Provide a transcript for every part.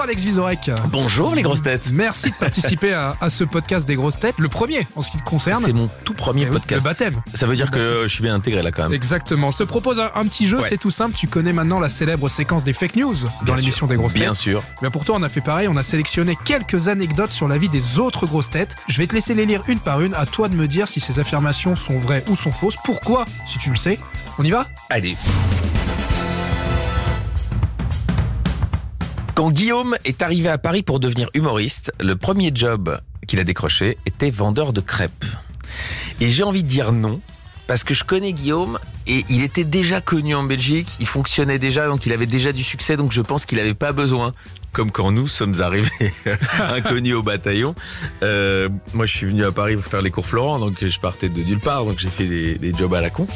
Bonjour Alex Vizorek. Bonjour les grosses têtes. Merci de participer à, à ce podcast des grosses têtes, le premier en ce qui te concerne. C'est mon tout premier Eh oui, podcast. Le baptême. Ça veut dire que je suis bien intégré là quand même. Exactement. Se propose un, un petit jeu, Ouais. c'est tout simple. Tu connais maintenant la célèbre séquence des fake news dans Bien l'émission des grosses Bien têtes. sûr. Mais pour toi, on a fait pareil. On a sélectionné quelques anecdotes sur la vie des autres grosses têtes. Je vais te laisser les lire une par une. À toi de me dire si ces affirmations sont vraies ou sont fausses. Pourquoi, si tu le sais. On y va? Allez. Quand Guillaume est arrivé à Paris pour devenir humoriste, le premier job qu'il a décroché était vendeur de crêpes. Et j'ai envie de dire non, parce que je connais Guillaume et il était déjà connu en Belgique, il fonctionnait déjà, donc il avait déjà du succès, donc je pense qu'il n'avait pas besoin. Comme quand nous sommes arrivés inconnus au bataillon. Euh, moi, je suis venu à Paris pour faire les cours Florent, donc je partais de nulle part, donc j'ai fait des, jobs à la con.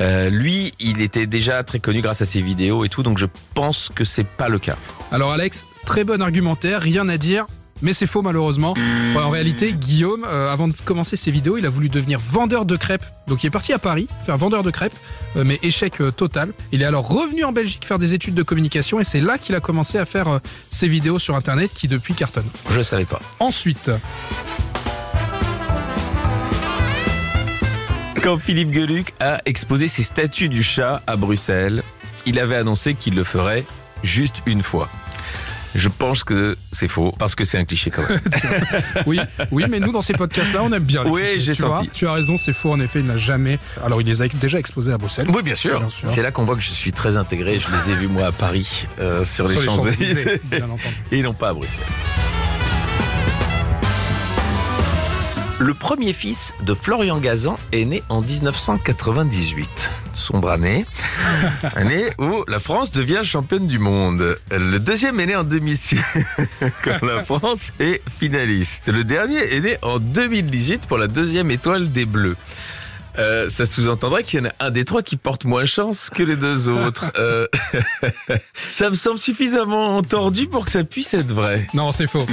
Euh, lui, il était déjà très connu grâce à ses vidéos et tout, donc je pense que c'est pas le cas. Alors Alex, très bon argumentaire, rien à dire. Mais c'est faux malheureusement. Ouais, en réalité, Guillaume, euh, avant de commencer ses vidéos, il a voulu devenir vendeur de crêpes. Donc il est parti à Paris faire vendeur de crêpes, euh, mais échec euh, total. Il est alors revenu en Belgique faire des études de communication et c'est là qu'il a commencé à faire euh, ses vidéos sur Internet qui depuis cartonnent. Je savais pas. Ensuite, Quand Philippe Geluc a exposé ses statues du chat à Bruxelles, il avait annoncé qu'il le ferait juste une fois. Je pense que c'est faux, parce que c'est un cliché quand même. oui, oui, mais nous dans ces podcasts-là, on aime bien les Oui, j'ai vois. senti. Tu as raison, c'est faux en effet, il n'a jamais. Alors il les a déjà exposés à Bruxelles. Oui, bien sûr. C'est là qu'on voit que je suis très intégré. Je les ai vus, moi, à Paris, euh, sur, les Sur les Champs-Élysées. Champs-Élysées, bien entendu. Et non pas à Bruxelles. Le premier fils de Florian Gazan est né en 1998. Sombre année. Année où la France devient championne du monde. Le deuxième est né en 2006, quand la France est finaliste. Le dernier est né en 2018 pour la deuxième étoile des Bleus. Euh, ça sous-entendrait qu'il y en a un des trois qui porte moins chance que les deux autres. Euh, ça me semble suffisamment tordu pour que ça puisse être vrai. Non, c'est faux.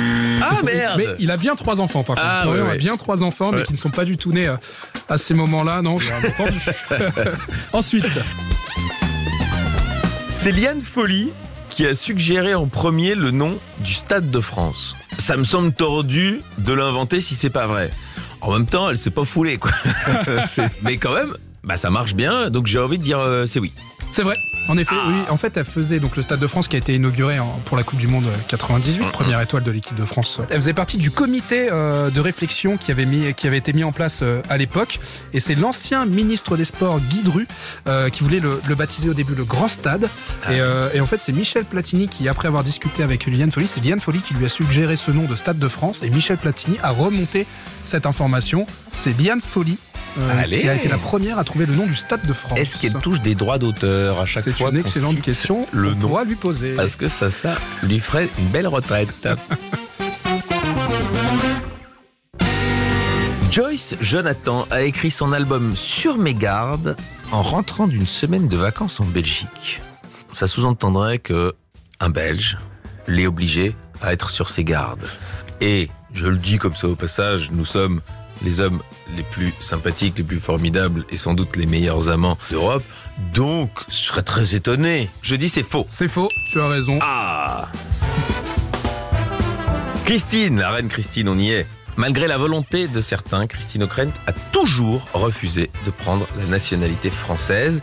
Ah faux. merde Mais il a bien trois enfants, par contre. Ah, Florian ouais, a bien trois enfants, mais Ouais. qui ne sont pas du tout nés euh, à ces moments-là, non bien entendu. Ensuite, C'est Liane Folly qui a suggéré en premier le nom du Stade de France. Ça me semble tordu de l'inventer si c'est pas vrai. En même temps, elle s'est pas foulée, quoi. Mais quand même, bah ça marche bien, donc j'ai envie de dire euh, c'est oui. c'est vrai. En effet, oui. En fait, elle faisait donc le Stade de France qui a été inauguré en- pour la Coupe du Monde 98, première étoile de l'équipe de France. Elle faisait partie du comité euh, de réflexion qui avait, mis, qui avait été mis en place euh, à l'époque. Et c'est l'ancien ministre des Sports, Guy Dru, euh, qui voulait le, le baptiser au début le Grand Stade. Et, euh, et en fait, c'est Michel Platini qui, après avoir discuté avec Liane Folly, c'est Liane Folly qui lui a suggéré ce nom de Stade de France. Et Michel Platini a remonté cette information. C'est Liane Folly euh, qui a été la première à trouver le nom du Stade de France. Est-ce qu'elle touche des droits d'auteur à chaque C'est fois une qu'on excellente question. Le nom. pourra lui poser. Parce que ça, ça lui ferait une belle retraite. Joyce Jonathan a écrit son album Sur mes gardes en rentrant d'une semaine de vacances en Belgique. Ça sous-entendrait que un Belge l'est obligé à être sur ses gardes. Et, je le dis comme ça au passage, nous sommes les hommes les plus sympathiques, les plus formidables et sans doute les meilleurs amants d'Europe. Donc, je serais très étonné. Je dis c'est faux. C'est faux, tu as raison. Ah Christine, la reine Christine, on y est. Malgré la volonté de certains, Christine O'Krent a toujours refusé de prendre la nationalité française.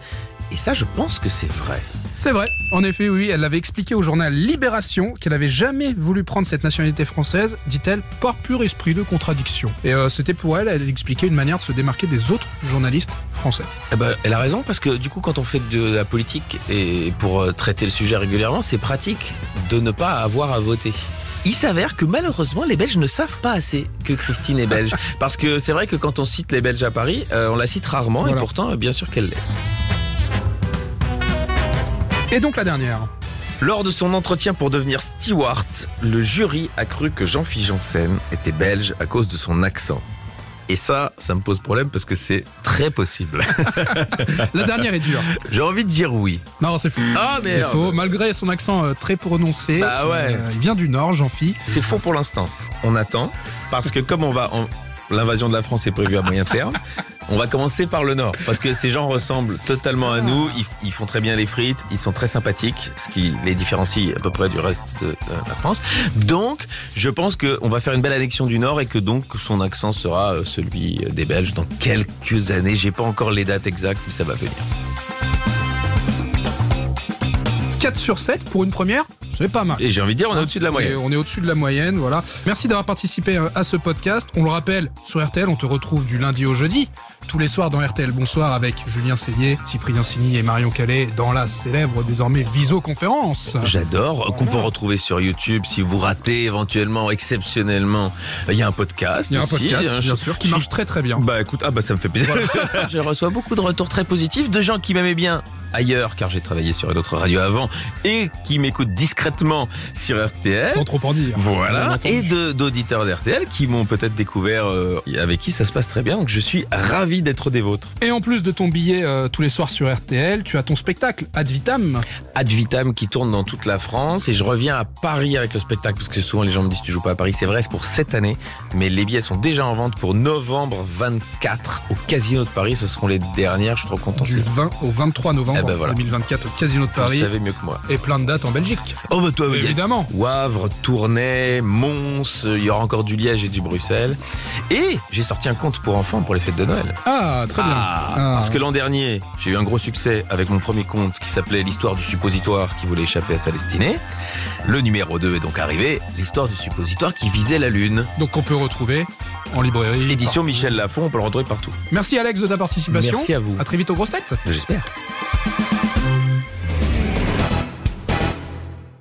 Et ça, je pense que c'est vrai. C'est vrai, en effet, oui, elle l'avait expliqué au journal Libération qu'elle avait jamais voulu prendre cette nationalité française, dit-elle, par pur esprit de contradiction. Et euh, c'était pour elle, elle expliquait une manière de se démarquer des autres journalistes français. Eh ben, elle a raison parce que du coup, quand on fait de la politique et pour euh, traiter le sujet régulièrement, c'est pratique de ne pas avoir à voter. Il s'avère que malheureusement, les Belges ne savent pas assez que Christine est belge. Parce que c'est vrai que quand on cite les Belges à Paris, euh, on la cite rarement Voilà. et pourtant, bien sûr qu'elle l'est. Et donc la dernière. Lors de son entretien pour devenir steward, le jury a cru que Jean-Philippe Janssen était belge à cause de son accent. Et ça, ça me pose problème parce que c'est très possible. La dernière est dure. J'ai envie de dire oui. Non, c'est faux. Ah C'est faux, malgré son accent euh, très prononcé. Bah ouais. euh, il vient du Nord, Jean-Phi. C'est faux pour l'instant. On attend parce que comme on va, en- l'invasion de la France est prévue à moyen terme, On va commencer par le Nord, parce que ces gens ressemblent totalement à nous. Ils, ils font très bien les frites, ils sont très sympathiques, ce qui les différencie à peu près du reste de, de la France. Donc, je pense qu'on va faire une belle annexion du Nord et que donc son accent sera euh, celui des Belges dans quelques années. J'ai pas encore les dates exactes, mais ça va venir. 4 sur 7 pour une première, c'est pas mal. Et j'ai envie de dire, on est au-dessus de la moyenne. on est au-dessus de la moyenne, voilà. Merci d'avoir participé euh, à ce podcast. On le rappelle, sur RTL, on te retrouve du lundi au jeudi, tous les soirs dans RTL Bonsoir avec Julien Cellier, Cyprien Signy et Marion Calais dans la célèbre désormais Visoconférence. J'adore, qu'on peut retrouver sur YouTube si vous ratez éventuellement, exceptionnellement. Il y a un podcast Il y a un aussi, podcast, hein, bien sûr, qui marche très très bien. Bah écoute, ah bah ça me fait plaisir. je reçois beaucoup de retours très positifs de gens qui m'aimaient bien ailleurs, car j'ai travaillé sur une autre radio avant, et qui m'écoutent discrètement sur RTL. Sans trop en dire. Voilà, et d'auditeurs d'RTL qui m'ont peut-être découvert, euh, avec qui ça se passe très bien, donc je suis ravi d'être des vôtres. Et en plus de ton billet euh, tous les soirs sur RTL, tu as ton spectacle Ad Vitam. Ad Vitam qui tourne dans toute la France, et je reviens à Paris avec le spectacle, parce que souvent les gens me disent tu joues pas à Paris, c'est vrai, c'est pour cette année, mais les billets sont déjà en vente pour novembre 24 au Casino de Paris, ce seront les dernières, je suis trop content. Du 20 au 23 novembre ben voilà. 2024 au Casino de Vous Paris. savez mieux que moi. Et plein de dates en Belgique. Oh bah toi, Évidemment. Wavre, Tournai, Mons, euh, il y aura encore du Liège et du Bruxelles. Et j'ai sorti un conte pour enfants pour les fêtes de Noël. Ah, très bien. Ah, Ah. Parce que l'an dernier, j'ai eu un gros succès avec mon premier conte qui s'appelait L'histoire du suppositoire qui voulait échapper à sa destinée. Le numéro 2 est donc arrivé, l'histoire du suppositoire qui visait la Lune. Donc on peut retrouver en librairie. L'édition Michel Lafon, on peut le retrouver partout. Merci Alex de ta participation. Merci à vous. À très vite aux grosses têtes. J'espère.